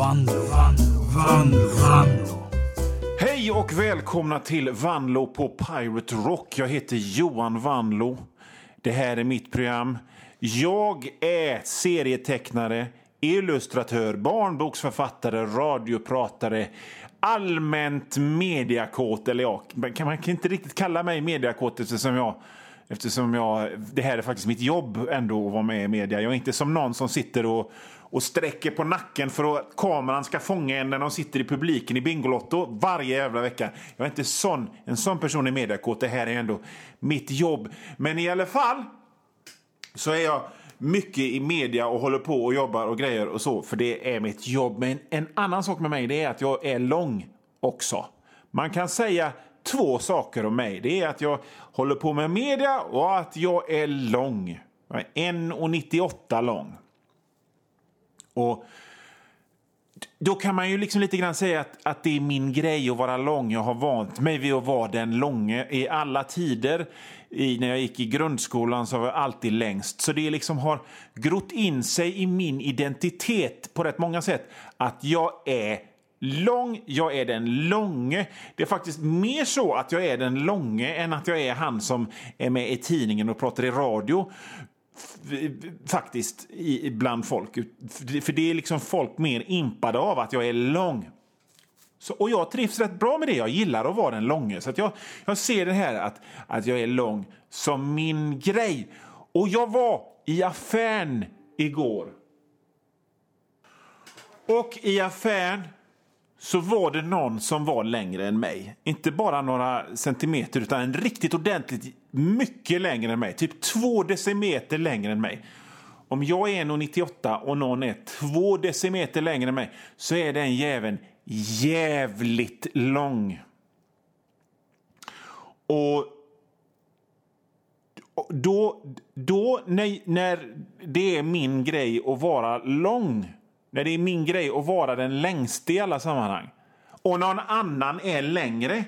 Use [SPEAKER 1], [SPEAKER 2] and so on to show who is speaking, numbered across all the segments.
[SPEAKER 1] Vanlo, Vanlo, Vanlo, Vanlo.
[SPEAKER 2] Hej och välkomna till Vanlo på Pirate Rock. Jag heter Johan Vanlo. Det här är mitt program. Jag är serietecknare, illustratör, barnboksförfattare, radiopratare, allmänt mediakåt. Eller ja, man kan man kan inte riktigt kalla mig mediakåt eftersom jag Eftersom jag, det här är faktiskt mitt jobb ändå att vara med i media. Jag är inte som någon som sitter och, och sträcker på nacken för att kameran ska fånga en när de sitter i publiken i Bingolotto varje jävla vecka. Jag är inte sån, en sån person i mediakåt. Det här är ändå mitt jobb. Men i alla fall så är jag mycket i media och håller på och jobbar och grejer och så, för det är mitt jobb. Men en annan sak med mig det är att jag är lång också. Man kan säga två saker om mig. Det är att jag håller på med media och att jag är lång. Jag är 1,98 lång. Och då kan man ju liksom lite grann säga att, att det är min grej att vara lång. Jag har vant mig vid att vara den långe i alla tider. I, när jag gick i grundskolan så var jag alltid längst. Så det liksom har grott in sig i min identitet på rätt många sätt att jag är lång, jag är den långe. Det är faktiskt mer så att jag är den långe än att jag är han som är med i tidningen och pratar i radio faktiskt bland folk. För det är liksom folk mer impade av att jag är lång. Så, och jag trivs rätt bra med det. Jag gillar att vara den långe. Så jag, jag ser det här att, att jag är lång som min grej. Och jag var i affären igår. Och i affären så var det någon som var längre än mig. Inte bara några centimeter, utan en riktigt ordentligt mycket längre än mig. Typ två decimeter längre än mig. Om jag är 1,98 och någon är två decimeter längre än mig så är den jäveln jävligt lång. Och då, då när, när det är min grej att vara lång när det är min grej att vara den längste i alla sammanhang och någon annan är längre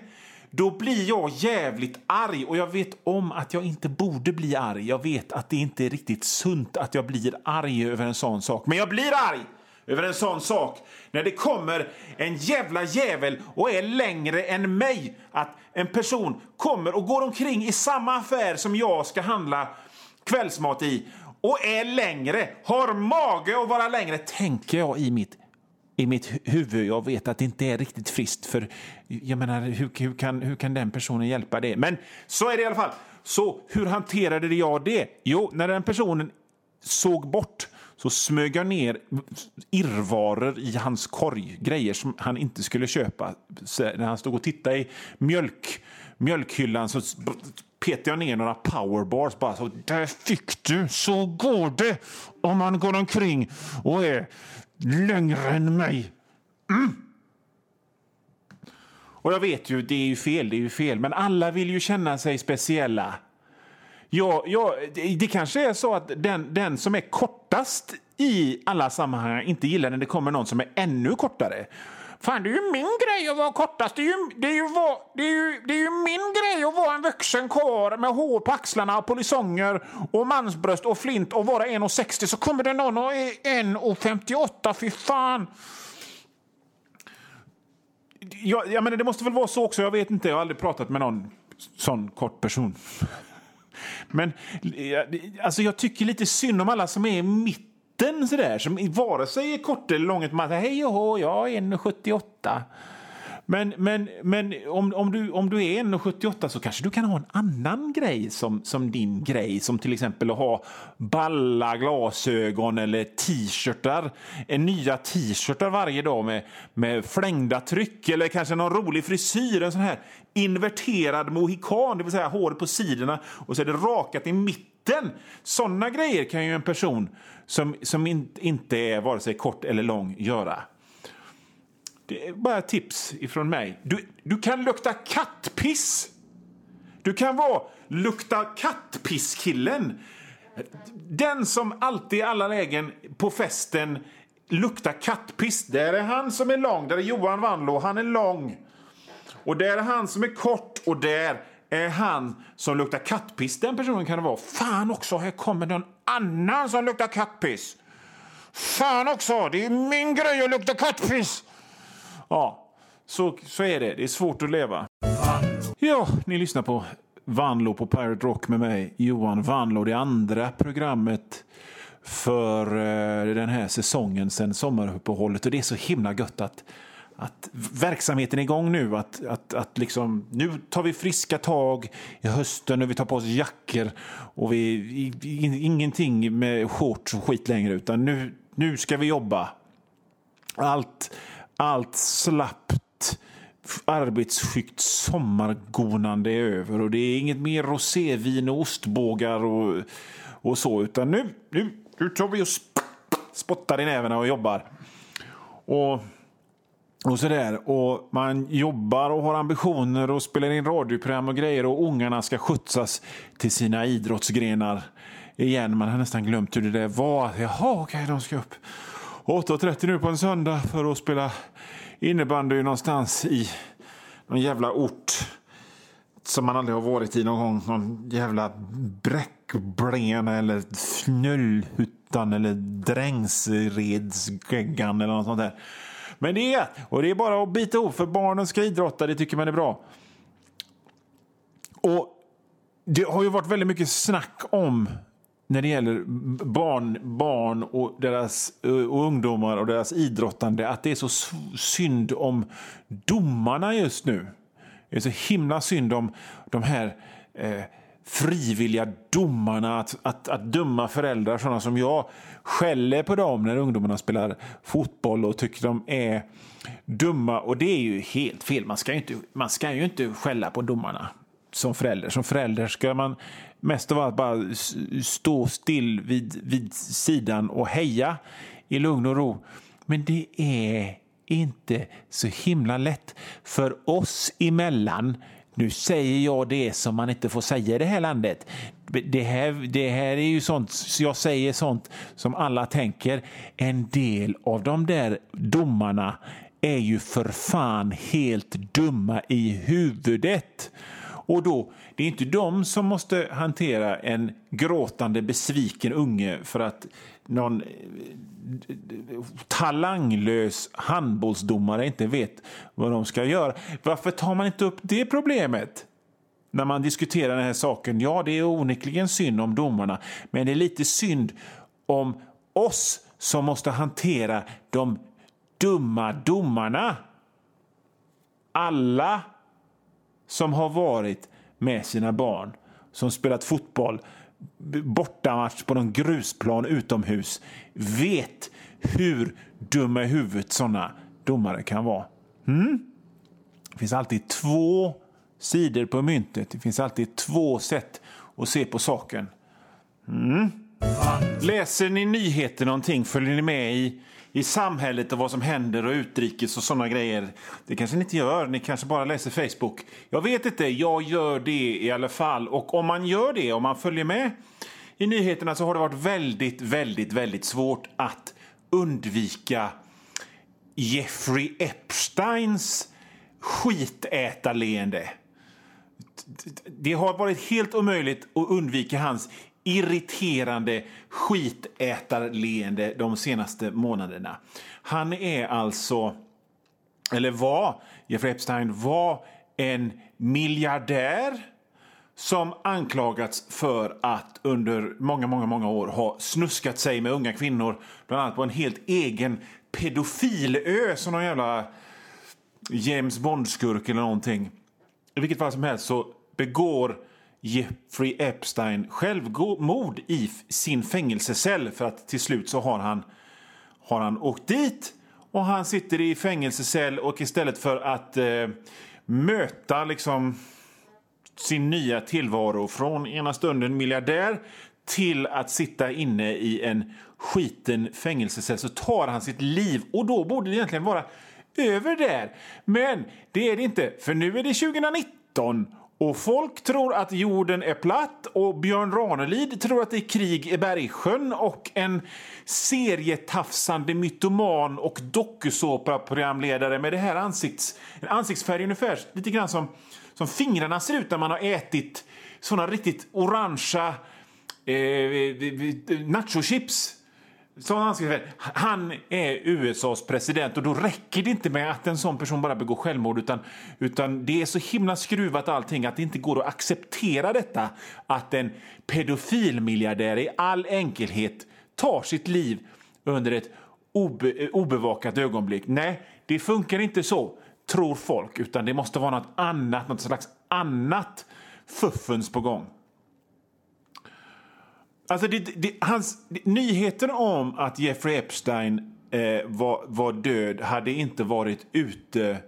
[SPEAKER 2] då blir jag jävligt arg och jag vet om att jag inte borde bli arg. Jag vet att det inte är riktigt sunt att jag blir arg över en sån sak. Men jag blir arg över en sån sak när det kommer en jävla jävel och är längre än mig. Att en person kommer och går omkring i samma affär som jag ska handla kvällsmat i och är längre, har mage att vara längre, tänker jag i mitt i mitt huvud. Jag vet att det inte är riktigt friskt, för jag menar, hur, hur, kan, hur kan den personen hjälpa det? Men så är det i alla fall. Så hur hanterade jag det? Jo, när den personen såg bort så smög jag ner irrvaror i hans korg, grejer som han inte skulle köpa. Så när han stod och tittade i mjölk, mjölkhyllan så petade jag ner några powerbars. Bara så, där fick du! Så går det om man går omkring och är längre än mig. Mm. Och jag vet ju, det är ju fel, det är ju fel, men alla vill ju känna sig speciella. Ja, ja, det, det kanske är så att den, den som är kortast i alla sammanhang inte gillar när det kommer någon som är ännu kortare. Fan, det är ju min grej att vara kortast. Det är ju, det är ju, det är ju, det är ju min grej att vara en vuxen karl med hår på axlarna och polisonger och mansbröst och flint och vara 1,60 så kommer det någon och är 1,58. Fy fan! Ja, jag menar, det måste väl vara så också. Jag vet inte. Jag har aldrig pratat med någon sån kort person. Men alltså, jag tycker lite synd om alla som är mitt liten sådär som vare sig är kort eller lång. Man säger hej och hå, jag är 1,78. Men, men, men om, om, du, om du är 1,78 så kanske du kan ha en annan grej som, som din grej. Som till exempel att ha balla glasögon eller t-shirtar. Nya t-shirtar varje dag med, med flängda tryck eller kanske någon rolig frisyr. En sån här inverterad mohikan, det vill säga hår på sidorna och så är det rakat i mitten. Såna grejer kan ju en person som, som in, inte är vare sig kort eller lång göra. Det är bara ett tips ifrån mig. Du, du kan lukta kattpiss. Du kan vara lukta kattpiss-killen. Den som alltid i alla lägen på festen luktar kattpiss. Där är han som är lång. Där är Johan Wanlo. Han är lång. Och där är han som är kort. Och där är han som luktar kattpiss. Den personen kan det vara. Fan också, här kommer någon annan som luktar kattpiss. Fan också, det är min grej att lukta kattpiss! Ja, så, så är det. Det är svårt att leva. Ja, ni lyssnar på Vanlo på Pirate Rock med mig, Johan Vanlo. Det andra programmet för eh, den här säsongen sen sommaruppehållet. Och det är så himla gött att, att verksamheten är igång nu. Att, att, att liksom, nu tar vi friska tag i hösten och vi tar på oss jackor. Och vi, ingenting med shorts och skit längre, utan nu, nu ska vi jobba. Allt, allt slappt arbetsskyggt sommargonande är över och det är inget mer rosévin och ostbågar och, och så, utan nu, nu, nu tar vi och spottar i nävarna och jobbar. Och, och sådär. Och man jobbar och har ambitioner och spelar in radioprogram och grejer och ungarna ska skjutsas till sina idrottsgrenar igen. Man har nästan glömt hur det där var. Jaha, okej, de ska upp 8.30 nu på en söndag för att spela innebandy någonstans i någon jävla ort som man aldrig har varit i någon gång. Någon jävla Bräckblen eller Fnöllhuttan eller Drängsredsgeggan eller något sånt där. Men det är, och det är bara att bita ihop för barnen ska idrotta, det tycker man är bra. Och det har ju varit väldigt mycket snack om när det gäller barn, barn och, deras, eh, och ungdomar och deras idrottande att det är så synd om domarna just nu. Det är så himla synd om de här eh, frivilliga domarna, att, att, att döma föräldrar, sådana som jag, skäller på dem när ungdomarna spelar fotboll och tycker de är dumma. Och det är ju helt fel. Man ska ju inte, man ska ju inte skälla på domarna som förälder. Som förälder ska man mest av allt bara stå still vid, vid sidan och heja i lugn och ro. Men det är inte så himla lätt för oss emellan. Nu säger jag det som man inte får säga i det här landet. Det här, det här är ju sånt, jag säger sånt som alla tänker. En del av de där domarna är ju för fan helt dumma i huvudet. Och då, det är inte de som måste hantera en gråtande besviken unge för att någon eh, talanglös handbollsdomare inte vet vad de ska göra. Varför tar man inte upp det problemet? När man diskuterar den här saken. Ja, det är onekligen synd om domarna, men det är lite synd om oss som måste hantera de dumma domarna. Alla som har varit med sina barn, som spelat fotboll, bortamatch på någon grusplan utomhus, vet hur dumma i huvudet sådana domare kan vara. Mm? Det finns alltid två sidor på myntet. Det finns alltid två sätt att se på saken. Mm. Läser ni nyheter någonting? Följer ni med i i samhället och vad som händer och utrikes och sådana grejer. Det kanske ni inte gör, ni kanske bara läser Facebook. Jag vet inte, jag gör det i alla fall. Och om man gör det, om man följer med i nyheterna så har det varit väldigt, väldigt, väldigt svårt att undvika Jeffrey Epsteins skitätarleende. Det har varit helt omöjligt att undvika hans irriterande skitätarleende de senaste månaderna. Han är alltså, eller var, Jeffrey Epstein var en miljardär som anklagats för att under många, många, många år ha snuskat sig med unga kvinnor, bland annat på en helt egen pedofilö som någon jävla James Bond-skurk eller någonting. I vilket fall som helst så begår Jeffrey Epstein självmord i sin fängelsecell för att till slut så har han, har han åkt dit och han sitter i fängelsecell och istället för att eh, möta liksom sin nya tillvaro från ena stunden miljardär till att sitta inne i en skiten fängelsecell så tar han sitt liv och då borde det egentligen vara över där. Men det är det inte, för nu är det 2019 och folk tror att jorden är platt och Björn Ranelid tror att det är krig i Bergsjön och en serietafsande mytoman och dokusåpaprogramledare med det här ansikts, en ansiktsfärg ungefär lite grann som, som fingrarna ser ut när man har ätit såna riktigt orangea eh, eh, eh nachochips. Så han, skriver, han är USAs president och då räcker det inte med att en sån person bara begår självmord utan, utan det är så himla skruvat allting att det inte går att acceptera detta att en pedofilmiljardär i all enkelhet tar sitt liv under ett obe, obevakat ögonblick. Nej, det funkar inte så, tror folk, utan det måste vara något annat, något slags annat fuffens på gång. Alltså det, det, hans, nyheten om att Jeffrey Epstein eh, var, var död hade inte varit ute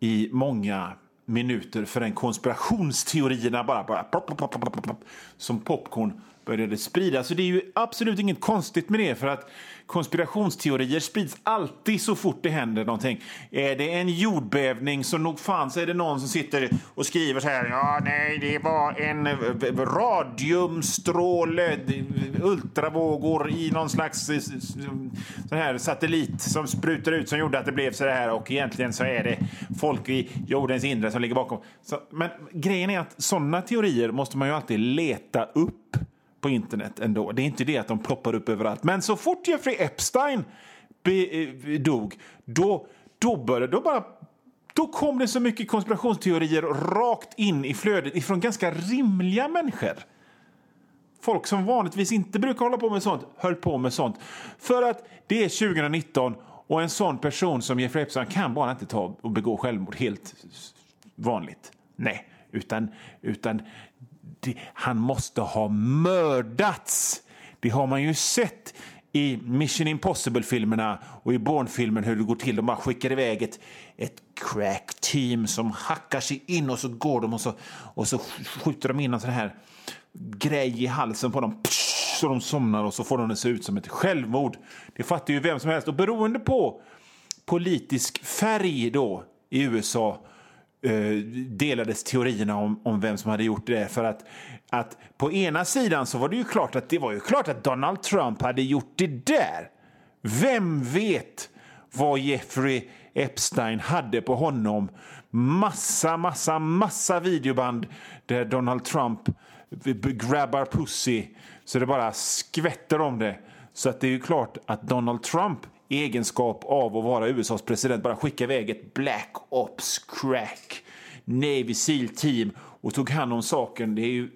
[SPEAKER 2] i många minuter förrän konspirationsteorierna bara, bara pop, pop, pop, som popcorn började spridas. Så alltså, det är ju absolut inget konstigt med det för att konspirationsteorier sprids alltid så fort det händer någonting. Är det en jordbävning så nog fan så är det någon som sitter och skriver så här. Ja, nej, det var en radiumstråle, ultravågor i någon slags eh, sån här satellit som sprutar ut som gjorde att det blev så här och egentligen så är det folk i jordens inre som ligger bakom. Så, men grejen är att sådana teorier måste man ju alltid leta upp på internet ändå. Det är inte det att de ploppar upp överallt. Men så fort Jeffrey Epstein be, be, dog, då, då började, då bara då kom det så mycket konspirationsteorier rakt in i flödet ifrån ganska rimliga människor. Folk som vanligtvis inte brukar hålla på med sånt höll på med sånt. För att det är 2019 och en sån person som Jeffrey Epstein kan bara inte ta och begå självmord helt vanligt. Nej, utan, utan han måste ha mördats. Det har man ju sett i Mission Impossible-filmerna och i Bourne-filmen hur det går till. De bara skickar iväg ett, ett crack-team som hackar sig in och så går de och så, och så skjuter de in en sån här grej i halsen på dem så de somnar och så får de det se ut som ett självmord. Det fattar ju vem som helst. Och beroende på politisk färg då i USA Eh, delades teorierna om, om vem som hade gjort det. För att, att på ena sidan så var det ju klart att det var ju klart att Donald Trump hade gjort det där. Vem vet vad Jeffrey Epstein hade på honom? Massa, massa, massa videoband där Donald Trump grabbar pussy så det bara skvätter om det. Så att det är ju klart att Donald Trump egenskap av att vara USAs president bara skickade iväg ett Black Ops Crack Navy Seal team och tog hand om saken. Det är ju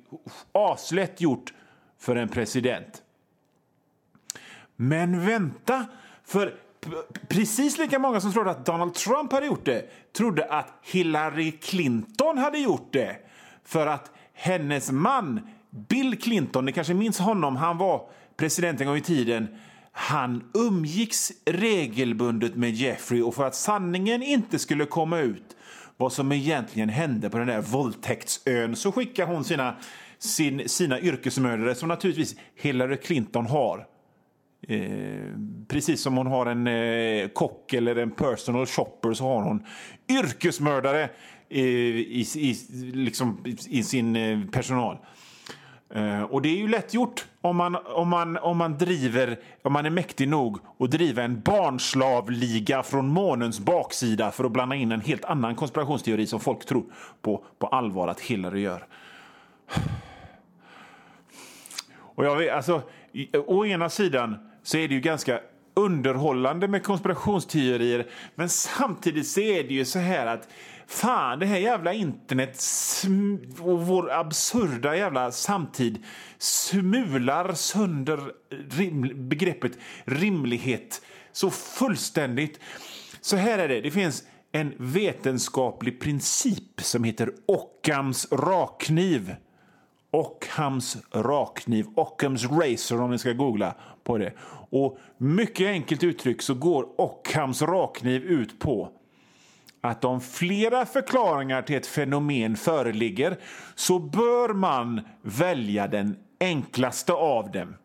[SPEAKER 2] aslätt gjort för en president. Men vänta, för precis lika många som trodde att Donald Trump hade gjort det trodde att Hillary Clinton hade gjort det. För att hennes man Bill Clinton, ni kanske minns honom, han var president en gång i tiden han umgicks regelbundet med Jeffrey och för att sanningen inte skulle komma ut vad som egentligen hände på den där våldtäktsön så skickar hon sina, sin, sina yrkesmördare som naturligtvis Hillary Clinton har. Eh, precis som hon har en eh, kock eller en personal shopper så har hon yrkesmördare eh, i, i, liksom, i, sin eh, personal. Uh, och det är ju lätt gjort om man, om, man, om man driver, om man är mäktig nog att driva en barnslavliga från månens baksida för att blanda in en helt annan konspirationsteori som folk tror på, på allvar att Hillary gör. Och jag vet, alltså, å ena sidan så är det ju ganska underhållande med konspirationsteorier men samtidigt så är det ju så här att Fan, det här jävla internet och vår absurda jävla samtid smular sönder rim begreppet rimlighet så fullständigt. Så här är det, det finns en vetenskaplig princip som heter Ockhams rakkniv. Ockhams rakkniv, Ockhams razor om ni ska googla på det. Och mycket enkelt uttryckt så går Ockhams rakkniv ut på att om flera förklaringar till ett fenomen föreligger så bör man välja den enklaste av dem.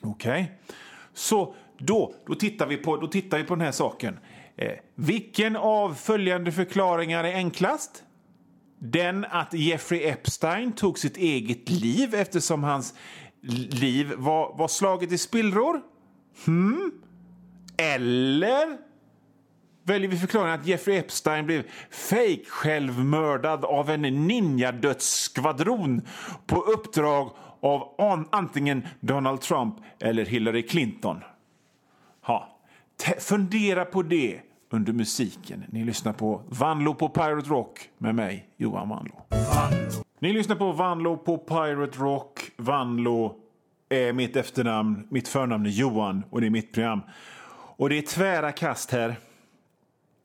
[SPEAKER 2] Okej? Okay? Så då, då, tittar vi på, då tittar vi på den här saken. Eh, vilken av följande förklaringar är enklast? Den att Jeffrey Epstein tog sitt eget liv eftersom hans liv var, var slaget i spillror? Hmm? Eller väljer vi förklaringen att Jeffrey Epstein blev fake självmördad av en ninjadödsskvadron på uppdrag av antingen Donald Trump eller Hillary Clinton? Ha. Fundera på det under musiken. Ni lyssnar på Vanlo på Pirate Rock med mig, Johan Vanlo. Ni lyssnar på Vanlo på Pirate Rock. Vanlo är mitt efternamn, mitt förnamn är Johan och det är mitt program. Och det är tvära kast här.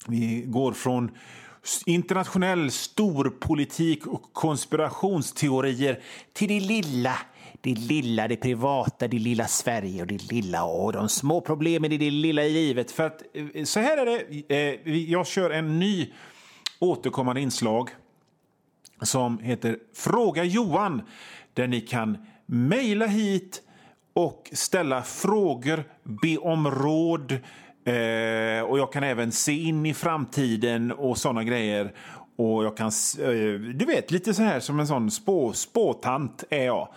[SPEAKER 2] Vi går från internationell storpolitik och konspirationsteorier till det lilla, det lilla, det privata, det lilla Sverige och det lilla och de små problemen i det lilla livet. För att eh, så här är det, eh, jag kör en ny återkommande inslag som heter Fråga Johan där ni kan mejla hit och ställa frågor, be om råd eh, och jag kan även se in i framtiden och såna grejer. Och jag kan, eh, du vet, lite så här som en sån spå, spåtant är jag.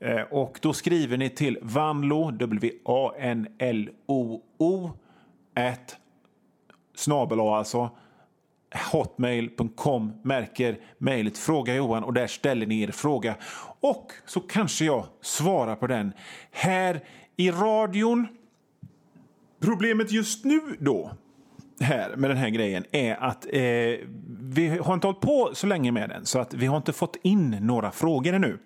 [SPEAKER 2] Eh, och då skriver ni till vanlo, W-A-N-L-O-O, at snabel alltså, hotmail.com märker mejlet Fråga Johan och där ställer ni er fråga. Och så kanske jag svarar på den här i radion. Problemet just nu då här med den här grejen är att eh, vi har inte hållit på så länge med den så att vi har inte fått in några frågor ännu.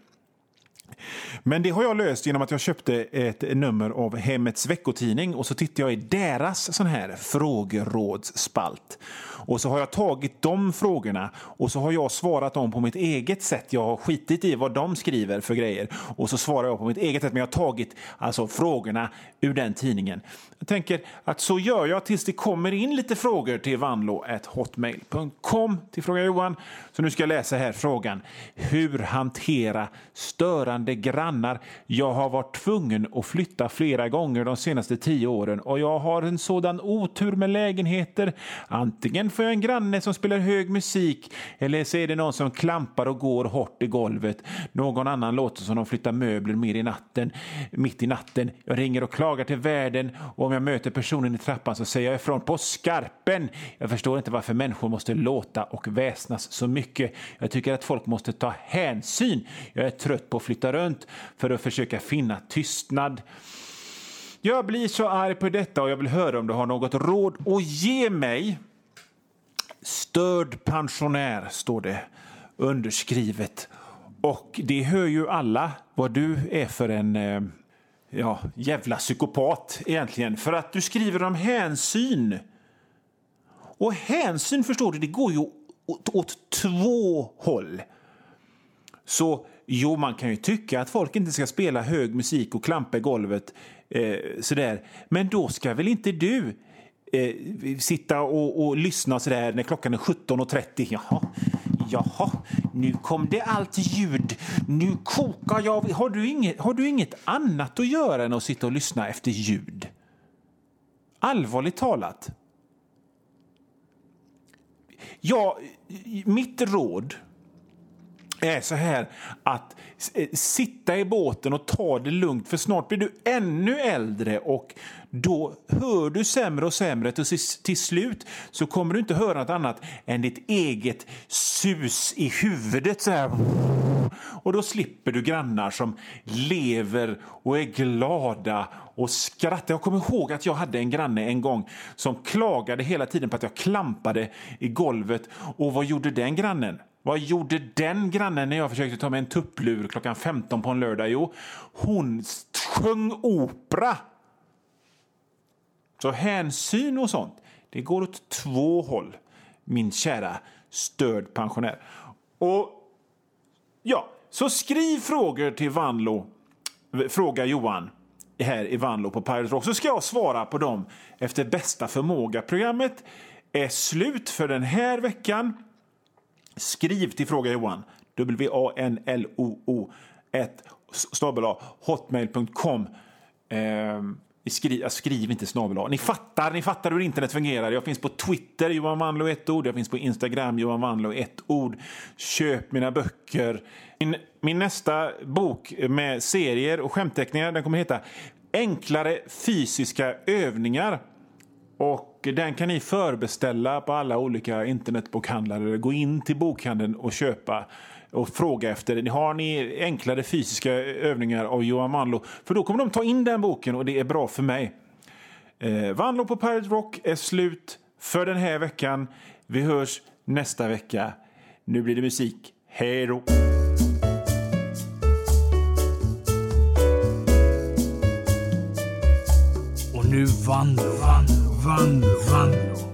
[SPEAKER 2] Men det har jag löst genom att jag köpte ett nummer av Hemmets veckotidning och så tittade jag i deras sån här frågerådsspalt. Och så har jag tagit de frågorna och så har jag svarat dem på mitt eget sätt. Jag har skitit i vad de skriver för grejer och så svarar jag på mitt eget sätt. Men jag har tagit alltså frågorna ur den tidningen. Jag tänker att så gör jag tills det kommer in lite frågor till vanlo.hotmail.com till Fråga Johan. Så nu ska jag läsa här frågan. Hur hantera störande grannar? Jag har varit tvungen att flytta flera gånger de senaste tio åren och jag har en sådan otur med lägenheter. Antingen får jag en granne som spelar hög musik eller så är det någon som klampar och går hårt i golvet. Någon annan låter som de flyttar möbler mer i natten. Mitt i natten. Jag ringer och klagar till värden och om jag möter personen i trappan så säger jag ifrån på skarpen. Jag förstår inte varför människor måste låta och väsnas så mycket. Jag tycker att folk måste ta hänsyn. Jag är trött på att flytta runt för att försöka finna tystnad. Jag blir så arg på detta och jag vill höra om du har något råd att ge mig. Störd pensionär, står det underskrivet. Och det hör ju alla vad du är för en eh, ja, jävla psykopat egentligen. För att du skriver om hänsyn. Och hänsyn, förstår du, det går ju åt, åt två håll. Så jo, man kan ju tycka att folk inte ska spela hög musik och klampa i golvet eh, sådär. Men då ska väl inte du eh, sitta och, och lyssna sådär när klockan är 17.30. Jaha, jaha, nu kom det allt ljud. Nu kokar jag. Har du, inget, har du inget annat att göra än att sitta och lyssna efter ljud? Allvarligt talat. Ja, mitt råd är så här att eh, sitta i båten och ta det lugnt för snart blir du ännu äldre och då hör du sämre och sämre och till slut så kommer du inte höra något annat än ditt eget sus i huvudet så här. Och då slipper du grannar som lever och är glada och skrattar. Jag kommer ihåg att jag hade en granne en gång som klagade hela tiden på att jag klampade i golvet. Och vad gjorde den grannen? Vad gjorde den grannen när jag försökte ta mig en tupplur klockan 15 på en lördag? Jo, hon sjöng opera. Så hänsyn och sånt, det går åt två håll, min kära störd pensionär. Och ja, så skriv frågor till Vanlo, fråga Johan här i Vanlo på Pirate Rock så ska jag svara på dem efter bästa förmåga. Programmet är slut för den här veckan. Skriv till Fråga Johan. W-A-N-L-O-O 1 snabel hotmail.com. Eh, skriv, skriv inte snabel Ni fattar, ni fattar hur internet fungerar. Jag finns på Twitter, Johan Wanlo ett ord. Jag finns på Instagram, Johan Wanlo ett ord. Köp mina böcker. Min, min nästa bok med serier och skämtteckningar den kommer heta Enklare fysiska övningar. Och den kan ni förbeställa på alla olika internetbokhandlare. Gå in till bokhandeln och köpa och fråga efter. Har ni enklare fysiska övningar av Johan Wanlo? För då kommer de ta in den boken och det är bra för mig. Eh, Wanlo på Pirate Rock är slut för den här veckan. Vi hörs nästa vecka. Nu blir det musik. Hej då!
[SPEAKER 1] Och nu Vanlo, Vanlo, Vanlo, Vanlo.